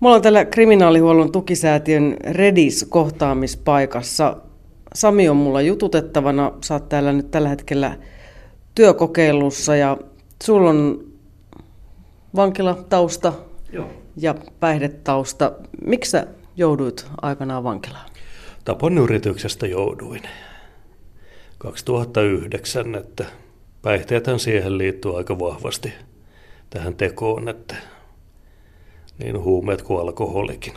Me ollaan täällä kriminaalihuollon tukisäätiön Redis-kohtaamispaikassa. Sami on mulla jututettavana. Sä oot täällä nyt tällä hetkellä työkokeilussa ja sulla on vankilatausta Joo. ja päihdetausta. Miksi sä jouduit aikanaan vankilaan? Tapon yrityksestä jouduin 2009, että päihteethän siihen liittyy aika vahvasti tähän tekoon, että niin huumeet kuin alkoholikin.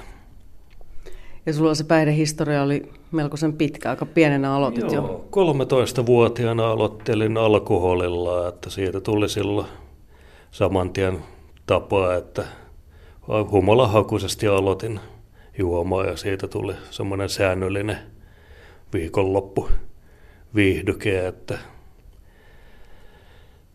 Ja sulla se päihdehistoria oli melkoisen pitkä, aika pienenä aloitit Joo, jo. 13-vuotiaana aloittelin alkoholilla, että siitä tuli silloin saman tien tapaa, että humalahakuisesti aloitin juomaan ja siitä tuli semmoinen säännöllinen viikonloppu viihdyke, että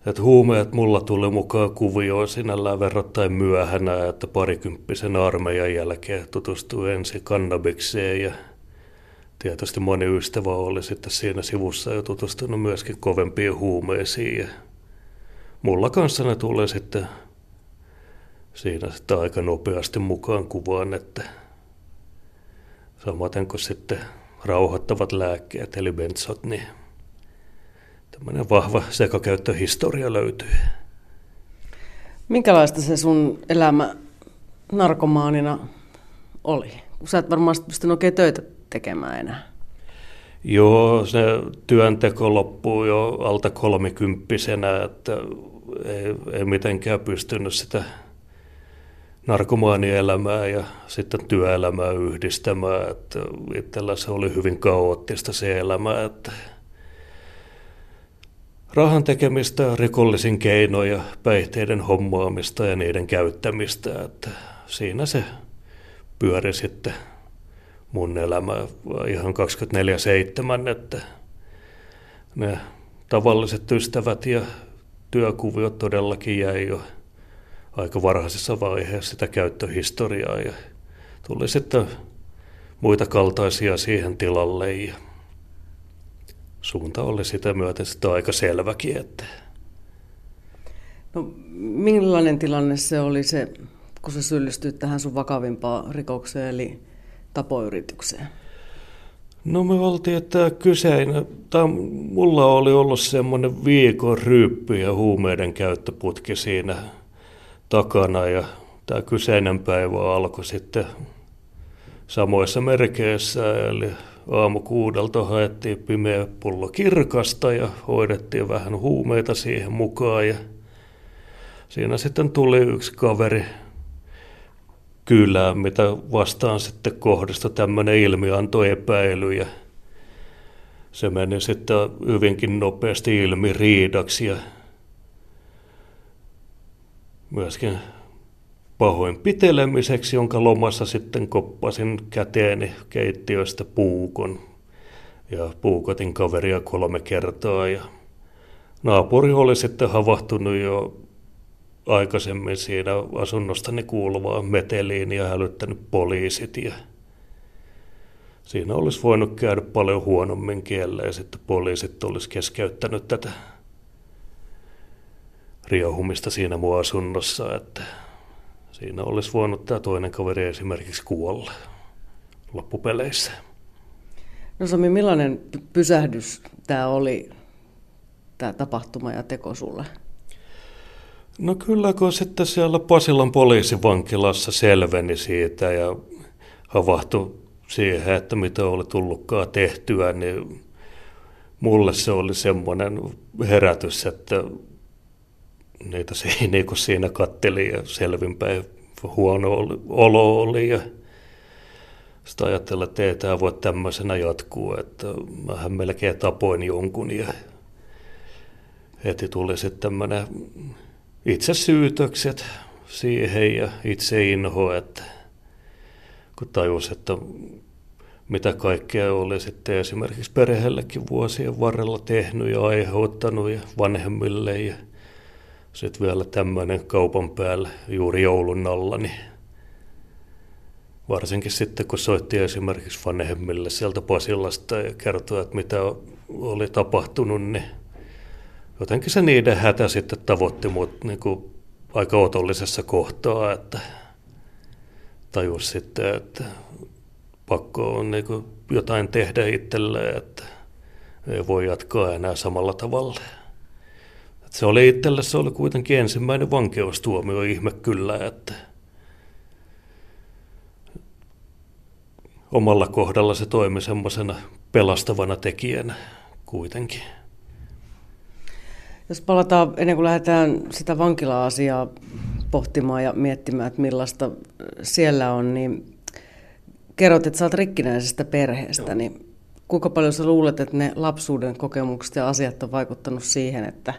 että huumeet mulla tuli mukaan kuvioon sinällään verrattain myöhänä, että parikymppisen armeijan jälkeen tutustui ensin kannabikseen ja tietysti moni ystävä oli sitten siinä sivussa jo tutustunut myöskin kovempiin huumeisiin ja mulla kanssa ne tulee sitten siinä sitten aika nopeasti mukaan kuvaan, että samaten kuin sitten rauhoittavat lääkkeet eli bensot, niin tämmöinen vahva sekakäyttöhistoria löytyy. Minkälaista se sun elämä narkomaanina oli? Sä et varmaan pystynyt oikein töitä tekemään enää. Joo, se työnteko loppuu jo alta kolmikymppisenä, että ei, ei mitenkään pystynyt sitä narkomaanielämää ja sitten työelämää yhdistämään. Että itsellä se oli hyvin kaoottista se elämä, että rahan tekemistä, rikollisin keinoja, päihteiden hommaamista ja niiden käyttämistä. Että siinä se pyöri sitten mun elämä ihan 24-7, että ne tavalliset ystävät ja työkuviot todellakin jäi jo aika varhaisessa vaiheessa sitä käyttöhistoriaa ja tuli sitten muita kaltaisia siihen tilalle ja suunta oli sitä myöten sitten aika selväkin. Että... No, millainen tilanne se oli se, kun sä syyllistyit tähän sun vakavimpaan rikokseen, eli tapoyritykseen? No me oltiin, että kyseinen, tai mulla oli ollut semmoinen viikon ryyppy ja huumeiden käyttöputki siinä takana ja tämä kyseinen päivä alkoi sitten samoissa merkeissä, eli aamu kuudelta haettiin pimeä pullo kirkasta ja hoidettiin vähän huumeita siihen mukaan ja siinä sitten tuli yksi kaveri kylään, mitä vastaan sitten kohdista tämmöinen ilmiantoepäily ja se meni sitten hyvinkin nopeasti ilmi riidaksi ja myöskin pahoinpitelemiseksi, jonka lomassa sitten koppasin käteeni keittiöstä puukon. Ja puukotin kaveria kolme kertaa ja naapuri oli sitten havahtunut jo aikaisemmin siinä asunnostani kuuluvaa meteliin ja hälyttänyt poliisit ja siinä olisi voinut käydä paljon huonommin kielellä ja sitten poliisit olisi keskeyttänyt tätä riohumista siinä mun asunnossa, että siinä olisi voinut tämä toinen kaveri esimerkiksi kuolla loppupeleissä. No Sami, millainen pysähdys tämä oli, tämä tapahtuma ja teko sulle? No kyllä, kun sitten siellä Pasilan poliisivankilassa selveni siitä ja havahtui siihen, että mitä oli tullutkaan tehtyä, niin mulle se oli semmoinen herätys, että niitä seiniä, kun siinä katteli ja selvinpäin huono olo oli ja sitten ajattelin, että ei tämä voi tämmöisenä jatkuu, että mähän melkein tapoin jonkun ja heti tuli sitten tämmöinen itse syytökset siihen ja itse inho, että kun tajus, että mitä kaikkea oli sitten esimerkiksi perheellekin vuosien varrella tehnyt ja aiheuttanut ja vanhemmille ja sitten vielä tämmöinen kaupan päällä juuri joulun alla, niin varsinkin sitten kun soitti esimerkiksi vanhemmille sieltä Pasilasta ja kertoi, että mitä oli tapahtunut, niin jotenkin se niiden hätä sitten tavoitti mut niin kuin aika otollisessa kohtaa, että tajus sitten, että pakko on niin jotain tehdä itselleen, että ei voi jatkaa enää samalla tavalla. Se oli itselle, se oli kuitenkin ensimmäinen vankeustuomio, ihme kyllä, että omalla kohdalla se toimi semmoisena pelastavana tekijänä kuitenkin. Jos palataan ennen kuin lähdetään sitä vankila-asiaa pohtimaan ja miettimään, että millaista siellä on, niin kerrot, että sä oot rikkinäisestä perheestä, Joo. niin kuinka paljon sä luulet, että ne lapsuuden kokemukset ja asiat on vaikuttanut siihen, että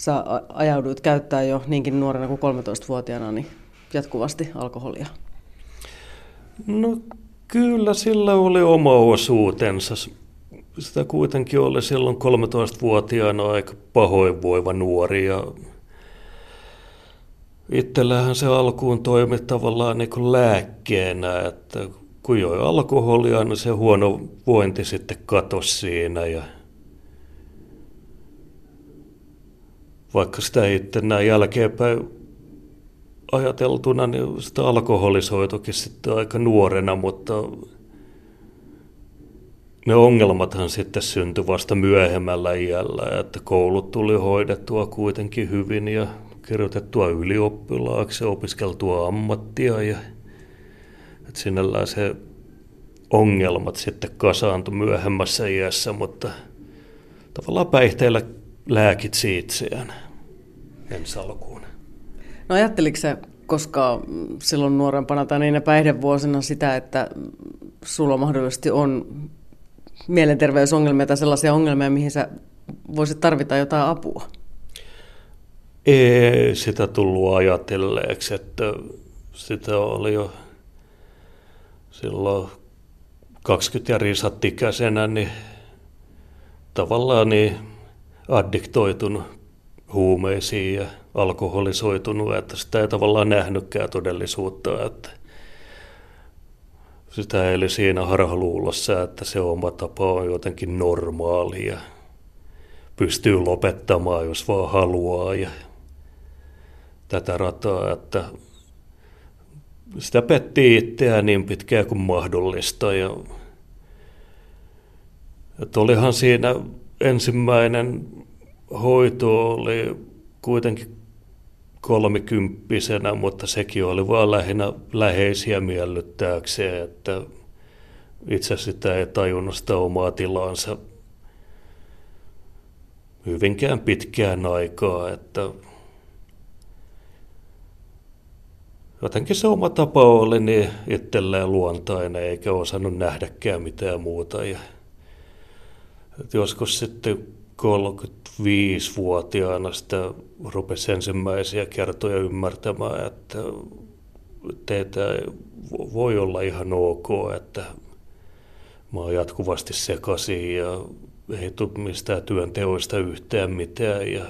sä ajauduit käyttää jo niinkin nuorena kuin 13-vuotiaana niin jatkuvasti alkoholia? No kyllä sillä oli oma osuutensa. Sitä kuitenkin oli silloin 13-vuotiaana aika pahoinvoiva nuori ja itsellähän se alkuun toimi tavallaan niin kuin lääkkeenä, että kun joi alkoholia, niin se huono vointi sitten katosi siinä ja vaikka sitä itse näin jälkeenpäin ajateltuna, niin sitä alkoholisoitukin sitten aika nuorena, mutta ne ongelmathan sitten syntyi vasta myöhemmällä iällä, että koulut tuli hoidettua kuitenkin hyvin ja kirjoitettua ylioppilaaksi, opiskeltua ammattia ja että sinällään se ongelmat sitten kasaantui myöhemmässä iässä, mutta tavallaan päihteillä lääkitsi itseään ensi alkuun. No ajatteliko sä koska silloin nuorempana tai niinä päihdevuosina sitä, että sulla mahdollisesti on mielenterveysongelmia tai sellaisia ongelmia, mihin sä voisit tarvita jotain apua? Ei sitä tullut ajatelleeksi, että sitä oli jo silloin 20 ja risat ikäisenä, niin tavallaan niin addiktoitunut huumeisiin ja alkoholisoitunut, että sitä ei tavallaan nähnytkään todellisuutta, että sitä eli siinä harhaluulossa, että se oma tapa on jotenkin normaali ja pystyy lopettamaan, jos vaan haluaa ja tätä rataa, että sitä petti itseään niin pitkään kuin mahdollista. Ja, että olihan siinä ensimmäinen hoito oli kuitenkin kolmikymppisenä, mutta sekin oli vaan lähinnä läheisiä miellyttääkseen, että itse sitä ei tajunnut sitä omaa tilansa hyvinkään pitkään aikaa, että jotenkin se oma tapa oli niin itselleen luontainen, eikä osannut nähdäkään mitään muuta. Ja, joskus sitten 35-vuotiaana sitä rupesi ensimmäisiä kertoja ymmärtämään, että teitä voi olla ihan ok, että mä oon jatkuvasti sekaisin ja ei tule mistään työnteoista yhtään mitään ja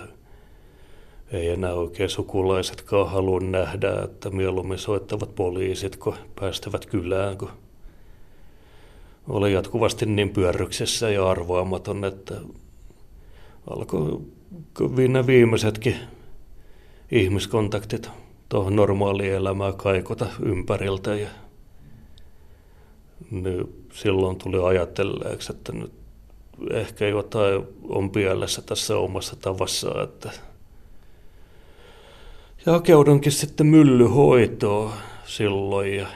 ei enää oikein sukulaisetkaan halua nähdä, että mieluummin soittavat poliisit, kun päästävät kylään, kun oli jatkuvasti niin pyörryksessä ja arvaamaton, että alkoi ne viimeisetkin ihmiskontaktit tuohon normaaliin elämään kaikota ympäriltä ja niin silloin tuli ajatelleeksi, että nyt ehkä jotain on pielessä tässä omassa tavassa, että ja hakeudunkin sitten myllyhoitoon silloin ja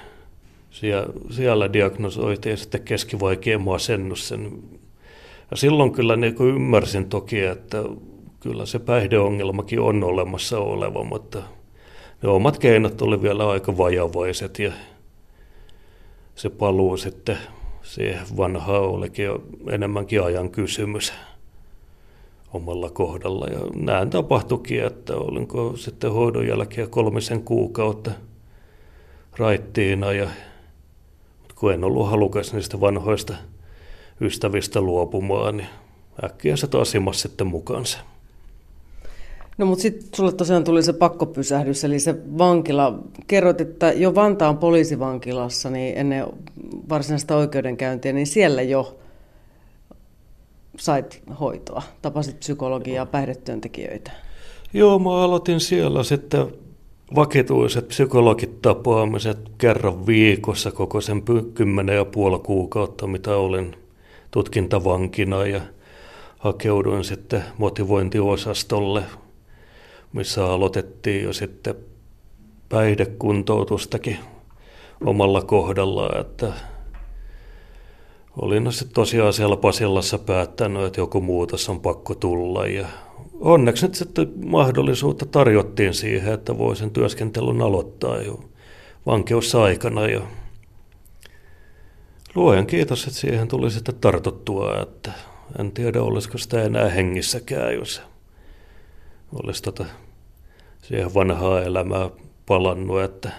siellä, siellä diagnosoitiin sitten keskivaikea masennus. Sen. Ja silloin kyllä niin kuin ymmärsin toki, että kyllä se päihdeongelmakin on olemassa oleva, mutta ne omat keinot oli vielä aika vajavaiset ja se paluu sitten siihen vanhaan olikin enemmänkin ajan kysymys omalla kohdalla. Ja näin tapahtuikin, että olinko sitten hoidon jälkeen kolmisen kuukautta raittiina ja kun en ollut halukas niistä vanhoista ystävistä luopumaan, niin äkkiä se taas sitten mukaansa. No mutta sitten sulle tosiaan tuli se pakkopysähdys, eli se vankila. Kerroit, että jo Vantaan poliisivankilassa niin ennen varsinaista oikeudenkäyntiä, niin siellä jo sait hoitoa, tapasit psykologia ja päihdetyöntekijöitä? Joo, mä aloitin siellä sitten vakituiset psykologit tapaamiset kerran viikossa koko sen kymmenen ja puoli kuukautta, mitä olin tutkintavankina ja hakeuduin sitten motivointiosastolle, missä aloitettiin jo sitten päihdekuntoutustakin omalla kohdalla, että olin sitten tosiaan siellä Pasilassa päättänyt, että joku muutos on pakko tulla ja onneksi nyt sitten mahdollisuutta tarjottiin siihen, että voisin työskentelyn aloittaa jo vankeusaikana ja luojan kiitos, että siihen tuli sitten tartuttua, että en tiedä olisiko sitä enää hengissäkään, jos olisi tota siihen vanhaa elämää palannut, että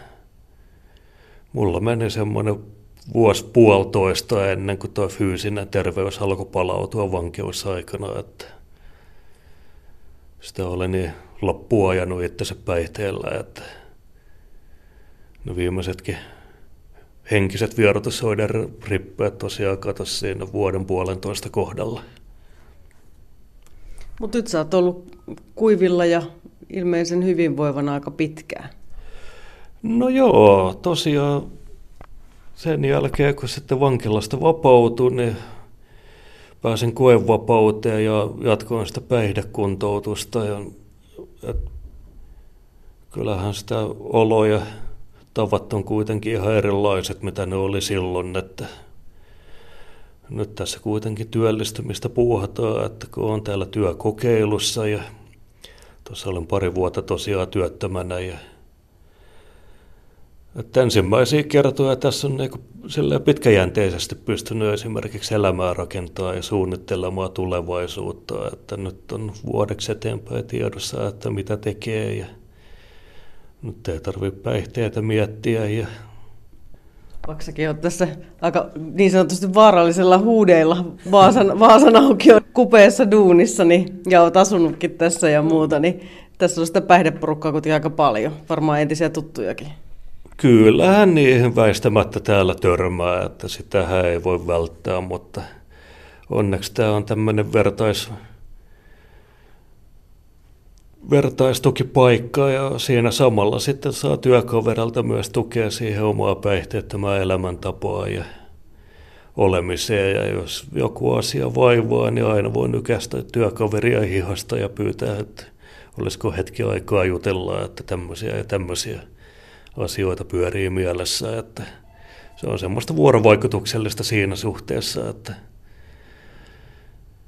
mulla meni semmoinen vuosi puolitoista ennen kuin tuo fyysinen terveys alkoi palautua vankeusaikana, että sitä olen niin loppuajanut itsensä päihteellä, että no viimeisetkin henkiset vierotusoiden rippeet tosiaan katosi siinä vuoden puolentoista kohdalla. Mutta nyt sä oot ollut kuivilla ja ilmeisen hyvinvoivana aika pitkään. No joo, tosiaan sen jälkeen kun sitten vankilasta vapautui, niin pääsin koevapauteen ja jatkoin sitä päihdekuntoutusta. Ja, et, kyllähän sitä oloja tavat on kuitenkin ihan erilaiset, mitä ne oli silloin, että nyt tässä kuitenkin työllistymistä puuhataan, että kun on täällä työkokeilussa ja tuossa olen pari vuotta tosiaan työttömänä ja että ensimmäisiä kertoja tässä on niin pitkäjänteisesti pystynyt esimerkiksi elämää rakentaa ja suunnittelemaan tulevaisuutta, että nyt on vuodeksi eteenpäin tiedossa, että mitä tekee ja nyt ei tarvitse päihteitä miettiä ja vaikka säkin olet tässä aika niin sanotusti vaarallisella huudeilla Vaasan, Vaasan aukion kupeessa duunissa niin, ja olet asunutkin tässä ja muuta, niin tässä on sitä päihdeporukkaa kuitenkin aika paljon, varmaan entisiä tuttujakin. Kyllähän niihin väistämättä täällä törmää, että sitähän ei voi välttää, mutta onneksi tämä on tämmöinen vertais, vertaistukipaikka ja siinä samalla sitten saa työkaverilta myös tukea siihen omaa päihteettömää elämäntapaa ja olemiseen. Ja jos joku asia vaivaa, niin aina voi nykästä työkaveria hihasta ja pyytää, että olisiko hetki aikaa jutella, että tämmöisiä ja tämmöisiä asioita pyörii mielessä, että se on semmoista vuorovaikutuksellista siinä suhteessa, että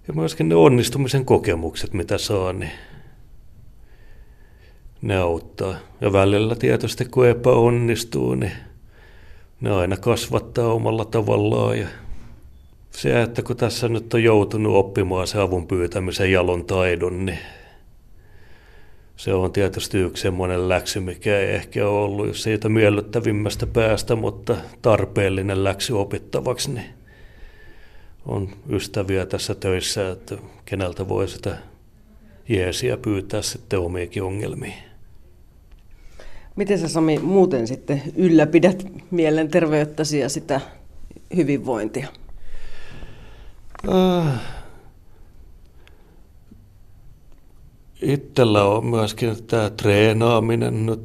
ja myöskin ne onnistumisen kokemukset, mitä saa, niin ne auttaa. Ja välillä tietysti kun epäonnistuu, niin ne aina kasvattaa omalla tavallaan. Ja se, että kun tässä nyt on joutunut oppimaan se avun pyytämisen jalon taidon, niin se on tietysti yksi semmoinen läksy, mikä ei ehkä ole ollut siitä miellyttävimmästä päästä, mutta tarpeellinen läksy opittavaksi, niin on ystäviä tässä töissä, että keneltä voi sitä jeesiä pyytää sitten omiakin ongelmiin. Miten sä Sami muuten sitten ylläpidät mielenterveyttäsi ja sitä hyvinvointia? Äh, itsellä on myöskin tämä treenaaminen nyt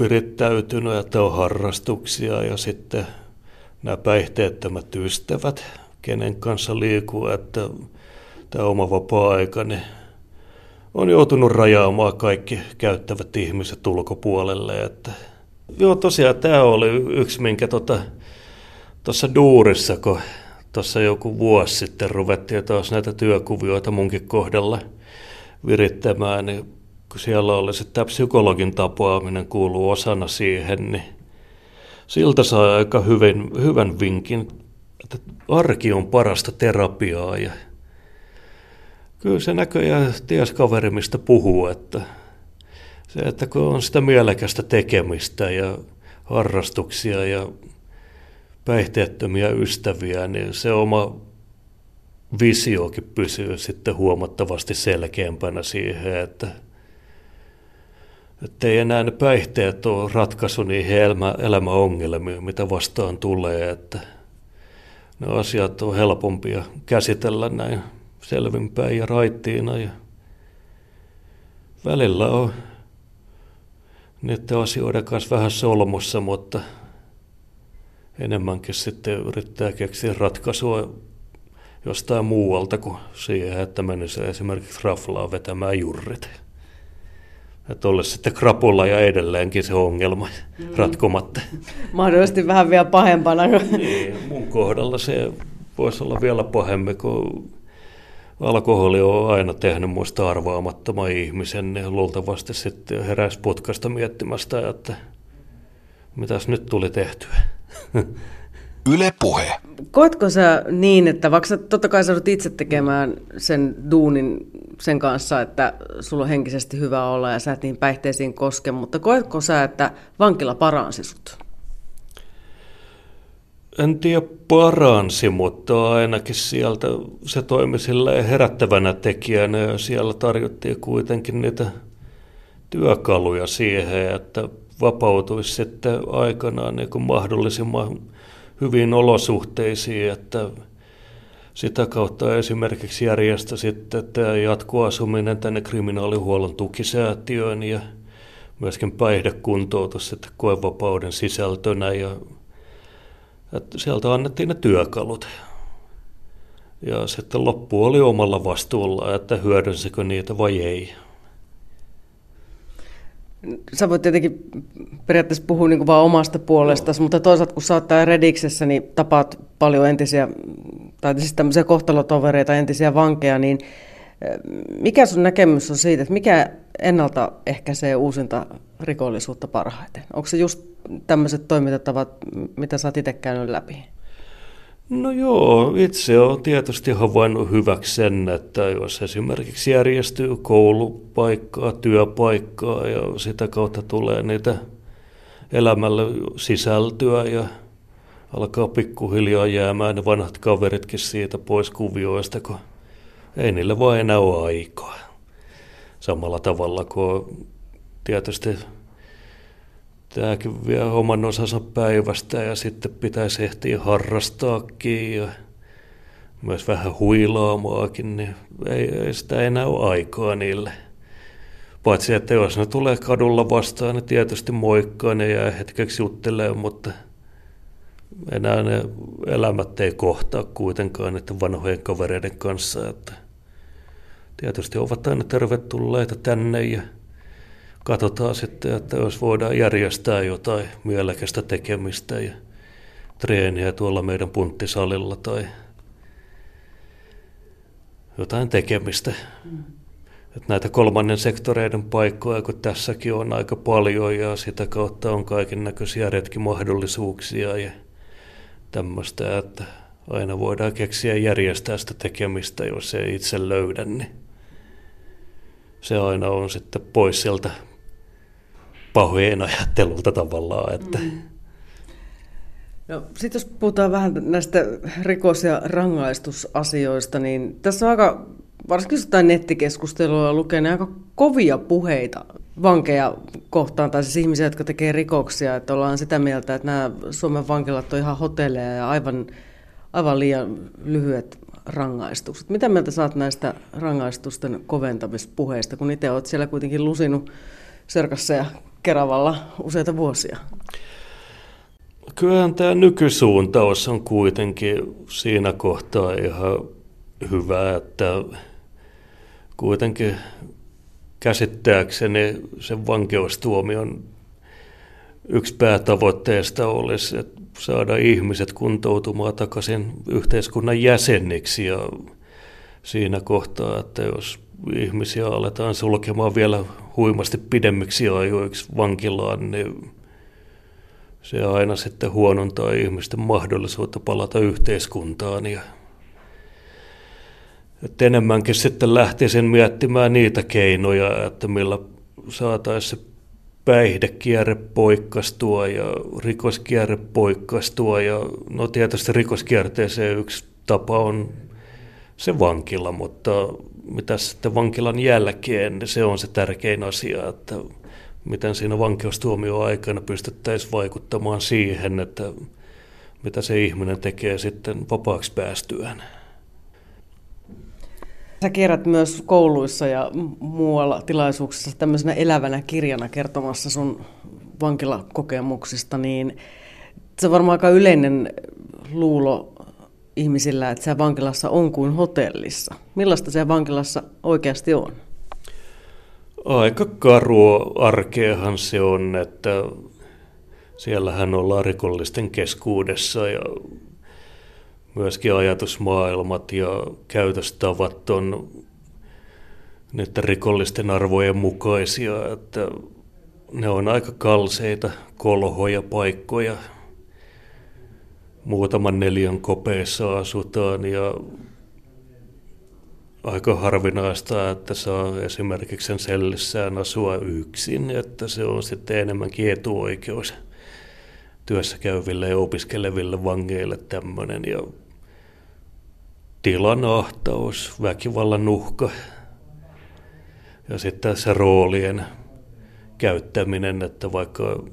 virittäytynyt, että on harrastuksia ja sitten nämä päihteettömät ystävät, kenen kanssa liikuu, että tämä oma vapaa-aika niin on joutunut rajaamaan kaikki käyttävät ihmiset ulkopuolelle. Että, joo, tosiaan tämä oli yksi, minkä tuossa tota, duurissa, kun tuossa joku vuosi sitten ruvettiin taas näitä työkuvioita munkin kohdalla – virittämään, niin kun siellä oli se tämä psykologin tapaaminen kuuluu osana siihen, niin siltä saa aika hyvin, hyvän vinkin, että arki on parasta terapiaa ja kyllä se näköjään ties kaveri, mistä puhuu, että se, että kun on sitä mielekästä tekemistä ja harrastuksia ja päihteettömiä ystäviä, niin se oma visiokin pysyy sitten huomattavasti selkeämpänä siihen, että että ei enää ne päihteet ole ratkaisu niihin elämä, elämäongelmiin, mitä vastaan tulee, että ne asiat on helpompia käsitellä näin selvinpäin ja raittiina ja välillä on niiden asioiden kanssa vähän solmussa, mutta enemmänkin sitten yrittää keksiä ratkaisua jostain muualta kuin siihen, että menisi esimerkiksi raflaa vetämään jurrit. Että olisi sitten krapulla ja edelleenkin se ongelma mm. ratkomatta. Mahdollisesti vähän vielä pahempana. Niin, mun kohdalla se voisi olla vielä pahemmin, kun alkoholi on aina tehnyt muista arvaamattoman ihmisen, niin luultavasti sitten heräisi putkasta miettimästä, että mitäs nyt tuli tehtyä. Yle Puhe. Koetko sä niin, että vaikka sä totta kai sä itse tekemään sen duunin sen kanssa, että sulla on henkisesti hyvä olla ja sä et niin päihteisiin koske, mutta koetko sä, että vankila paransi sut? En tiedä paransi, mutta ainakin sieltä se toimi herättävänä tekijänä ja siellä tarjottiin kuitenkin niitä työkaluja siihen, että vapautuisi sitten aikanaan niin kuin mahdollisimman hyviin olosuhteisiin, että sitä kautta esimerkiksi järjestä sitten tämä jatkoasuminen tänne kriminaalihuollon tukisäätiöön ja myöskin päihdekuntoutus sitten koevapauden sisältönä ja että sieltä annettiin ne työkalut. Ja sitten loppu oli omalla vastuulla, että hyödynsikö niitä vai ei sä voit tietenkin periaatteessa puhua niin vaan omasta puolestasi, no. mutta toisaalta kun sä oot Rediksessä, niin tapaat paljon entisiä, tai siis tämmöisiä kohtalotovereita, entisiä vankeja, niin mikä sun näkemys on siitä, että mikä ennaltaehkäisee uusinta rikollisuutta parhaiten? Onko se just tämmöiset toimintatavat, mitä sä oot itse käynyt läpi? No joo, itse olen tietysti havainnut hyväksi sen, että jos esimerkiksi järjestyy koulupaikkaa, työpaikkaa ja sitä kautta tulee niitä elämälle sisältyä ja alkaa pikkuhiljaa jäämään ne vanhat kaveritkin siitä pois kuvioista, kun ei niille vaan enää ole aikaa. Samalla tavalla kuin tietysti tämäkin vie oman osansa päivästä ja sitten pitäisi ehtiä harrastaakin ja myös vähän huilaamaakin, niin ei, ei sitä enää ole aikaa niille. Paitsi, että jos ne tulee kadulla vastaan, niin tietysti moikkaa, ne jää hetkeksi juttelemaan, mutta enää ne elämät ei kohtaa kuitenkaan niiden vanhojen kavereiden kanssa. Että tietysti ovat aina tervetulleita tänne ja katsotaan sitten, että jos voidaan järjestää jotain mielekästä tekemistä ja treeniä tuolla meidän punttisalilla tai jotain tekemistä. Mm. Että näitä kolmannen sektoreiden paikkoja, kun tässäkin on aika paljon ja sitä kautta on kaiken näköisiä retkimahdollisuuksia ja tämmöistä, että aina voidaan keksiä järjestää sitä tekemistä, jos ei itse löydä, niin se aina on sitten pois sieltä pahojen ajattelulta tavallaan. Että. Mm. No, sitten jos puhutaan vähän näistä rikos- ja rangaistusasioista, niin tässä on aika, varsinkin jotain nettikeskustelua lukee, niin aika kovia puheita vankeja kohtaan, tai siis ihmisiä, jotka tekee rikoksia, että ollaan sitä mieltä, että nämä Suomen vankilat on ihan hotelleja ja aivan, aivan liian lyhyet rangaistukset. Mitä mieltä saat näistä rangaistusten koventamispuheista, kun itse olet siellä kuitenkin lusinut Serkassa ja Keravalla useita vuosia? Kyllähän tämä nykysuuntaus on kuitenkin siinä kohtaa ihan hyvä, että kuitenkin käsittääkseni sen vankeustuomion yksi päätavoitteesta olisi, että saada ihmiset kuntoutumaan takaisin yhteiskunnan jäseniksi ja siinä kohtaa, että jos ihmisiä aletaan sulkemaan vielä huimasti pidemmiksi ajoiksi vankilaan, niin se aina sitten huonontaa ihmisten mahdollisuutta palata yhteiskuntaan. Ja että enemmänkin sitten lähtisin miettimään niitä keinoja, että millä saataisiin päihdekierre poikkastua ja rikoskierre poikkastua. Ja no tietysti rikoskierteeseen yksi tapa on se vankila, mutta mitä sitten vankilan jälkeen, niin se on se tärkein asia, että miten siinä aikana pystyttäisiin vaikuttamaan siihen, että mitä se ihminen tekee sitten vapaaksi päästyään. Sä kierrät myös kouluissa ja muualla tilaisuuksissa tämmöisenä elävänä kirjana kertomassa sun vankilakokemuksista, niin se on varmaan aika yleinen luulo ihmisillä, että se vankilassa on kuin hotellissa. Millaista se vankilassa oikeasti on? Aika karua arkeahan se on, että siellähän ollaan rikollisten keskuudessa ja myöskin ajatusmaailmat ja käytöstavat on niiden rikollisten arvojen mukaisia, että ne on aika kalseita kolhoja paikkoja. Muutaman neljän kopeissa asutaan ja aika harvinaista, että saa esimerkiksi sen sellissään asua yksin, että se on sitten enemmänkin etuoikeus työssä käyville ja opiskeleville vangeille tämmöinen. Ja tilan ahtaus, väkivallan uhka ja sitten se roolien käyttäminen, että vaikka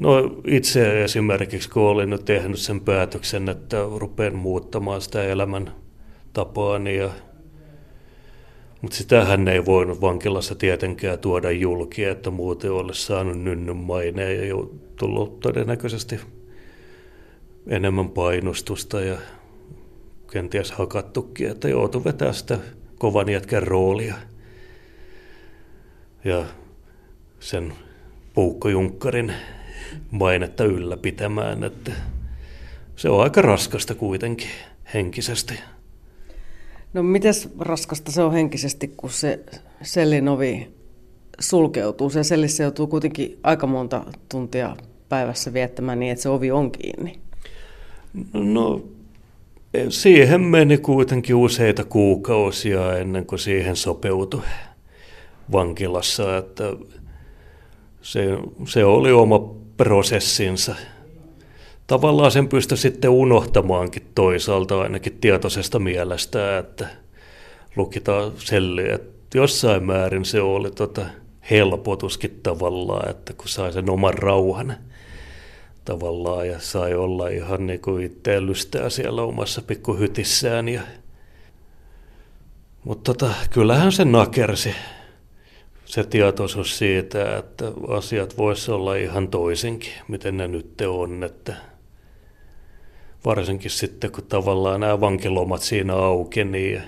No itse esimerkiksi, kun olin nyt tehnyt sen päätöksen, että rupean muuttamaan sitä elämän tapaani ja mutta sitähän ei voinut vankilassa tietenkään tuoda julki, että muuten olisi saanut nynnyn maineen ja tullut todennäköisesti enemmän painostusta ja kenties hakattukin, että joutui vetämään sitä kovan jätkän roolia. Ja sen puukkojunkkarin mainetta ylläpitämään, että se on aika raskasta kuitenkin henkisesti. No mites raskasta se on henkisesti, kun se sellin ovi sulkeutuu? Se sellissä joutuu kuitenkin aika monta tuntia päivässä viettämään niin, että se ovi on kiinni. No siihen meni kuitenkin useita kuukausia ennen kuin siihen sopeutui vankilassa, että se, se oli oma prosessinsa tavallaan sen pystyi sitten unohtamaankin toisaalta ainakin tietoisesta mielestä, että lukitaan selliä. Että jossain määrin se oli tota helpotuskin tavallaan, että kun sai sen oman rauhan tavallaan ja sai olla ihan niin kuin itse siellä omassa pikkuhytissään. Ja... Mutta tota, kyllähän se nakersi se tietoisuus siitä, että asiat voisi olla ihan toisinkin, miten ne nyt on, että varsinkin sitten, kun tavallaan nämä vankilomat siinä auki, niin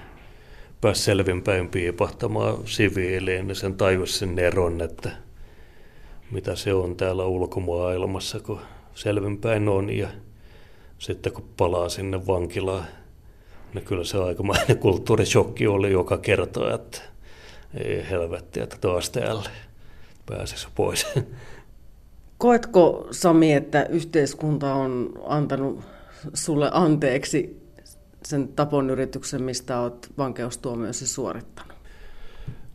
pääsi selvinpäin piipahtamaan siviiliin, niin sen tajusi sen eron, että mitä se on täällä ulkomaailmassa, kun selvinpäin on. Ja sitten kun palaa sinne vankilaan, niin kyllä se aikamoinen kulttuurishokki oli joka kerta, että ei helvetti, että taas täällä pääsisi pois. Koetko Sami, että yhteiskunta on antanut sulle anteeksi sen tapon yrityksen, mistä olet vankeustuomiosi suorittanut?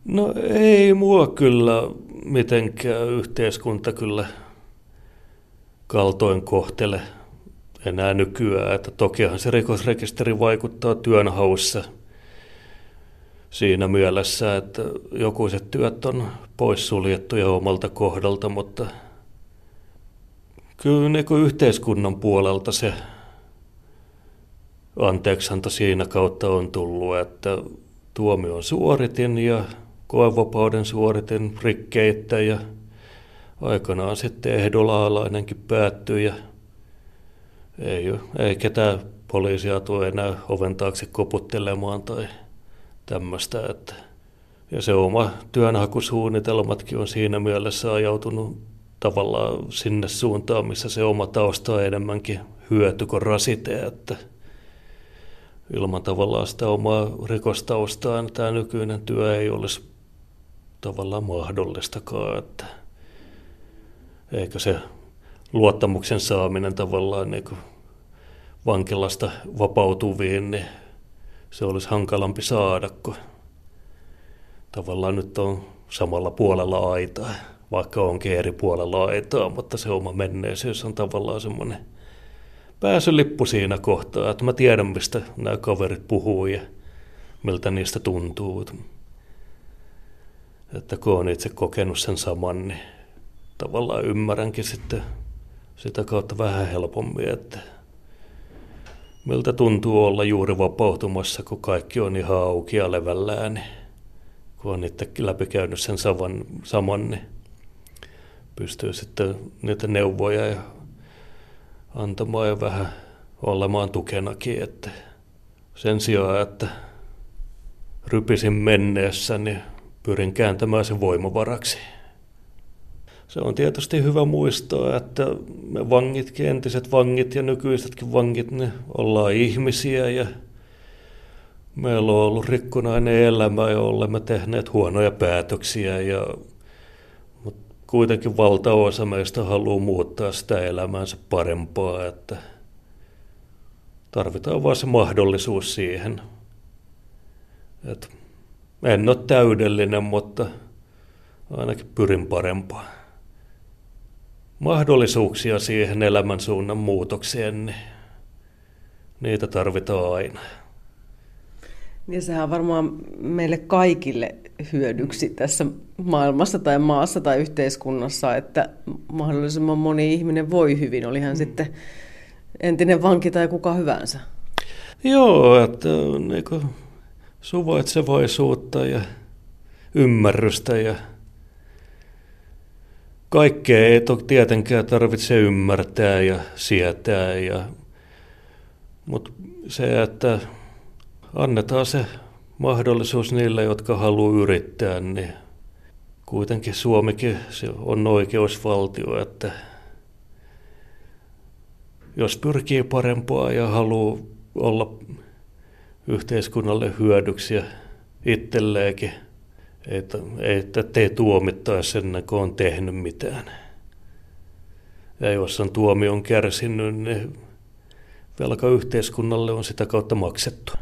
No ei mua kyllä mitenkään yhteiskunta kyllä kaltoin kohtele enää nykyään. Että tokihan se rikosrekisteri vaikuttaa työnhaussa siinä mielessä, että jokuiset työt on poissuljettuja omalta kohdalta, mutta kyllä niin yhteiskunnan puolelta se anteeksianto siinä kautta on tullut, että tuomion suoritin ja koevapauden suoritin rikkeitä ja aikanaan sitten ehdolaalainenkin päättyi ja ei, ei ketään poliisia tule enää oven taakse koputtelemaan tai tämmöistä. Että ja se oma työnhakusuunnitelmatkin on siinä mielessä ajautunut tavallaan sinne suuntaan, missä se oma tausta on enemmänkin hyöty kuin rasite, että – ilman tavallaan sitä omaa rikostaustaan tämä nykyinen työ ei olisi tavallaan mahdollistakaan. Että eikä se luottamuksen saaminen tavallaan niin vankilasta vapautuviin, niin se olisi hankalampi saada, kun tavallaan nyt on samalla puolella aitaa, vaikka onkin eri puolella aitaa, mutta se oma menneisyys on tavallaan semmoinen – pääsylippu siinä kohtaa, että mä tiedän, mistä nämä kaverit puhuu ja miltä niistä tuntuu. Että kun on itse kokenut sen saman, niin tavallaan ymmärränkin sitten sitä kautta vähän helpommin, että miltä tuntuu olla juuri vapautumassa, kun kaikki on ihan auki ja levällään, kun on itse läpikäynyt sen saman, saman niin pystyy sitten niitä neuvoja ja antamaan ja vähän olemaan tukenakin, että sen sijaan, että rypisin menneessä, niin pyrin kääntämään sen voimavaraksi. Se on tietysti hyvä muistaa, että me vangit, entiset vangit ja nykyisetkin vangit, ne ollaan ihmisiä ja meillä on ollut rikkonainen elämä ja olemme tehneet huonoja päätöksiä ja mutta kuitenkin valtaosa meistä haluaa muuttaa sitä elämäänsä parempaa, että tarvitaan vain se mahdollisuus siihen. Et en ole täydellinen, mutta ainakin pyrin parempaan mahdollisuuksia siihen elämän suunnan muutokseen, niin niitä tarvitaan aina. Niin sehän on varmaan meille kaikille hyödyksi tässä maailmassa tai maassa tai yhteiskunnassa, että mahdollisimman moni ihminen voi hyvin, oli hän mm. sitten entinen vanki tai kuka hyvänsä. Joo, että niin suvaitsevaisuutta ja ymmärrystä ja kaikkea ei tietenkään tarvitse ymmärtää ja sietää, ja, mutta se, että annetaan se mahdollisuus niille, jotka haluaa yrittää, niin kuitenkin Suomikin se on oikeusvaltio, että jos pyrkii parempaa ja haluaa olla yhteiskunnalle hyödyksi ja itselleenkin – että, että te tuomittaisi ennen kuin on tehnyt mitään. Ja jos on tuomion kärsinyt, niin velka yhteiskunnalle on sitä kautta maksettu.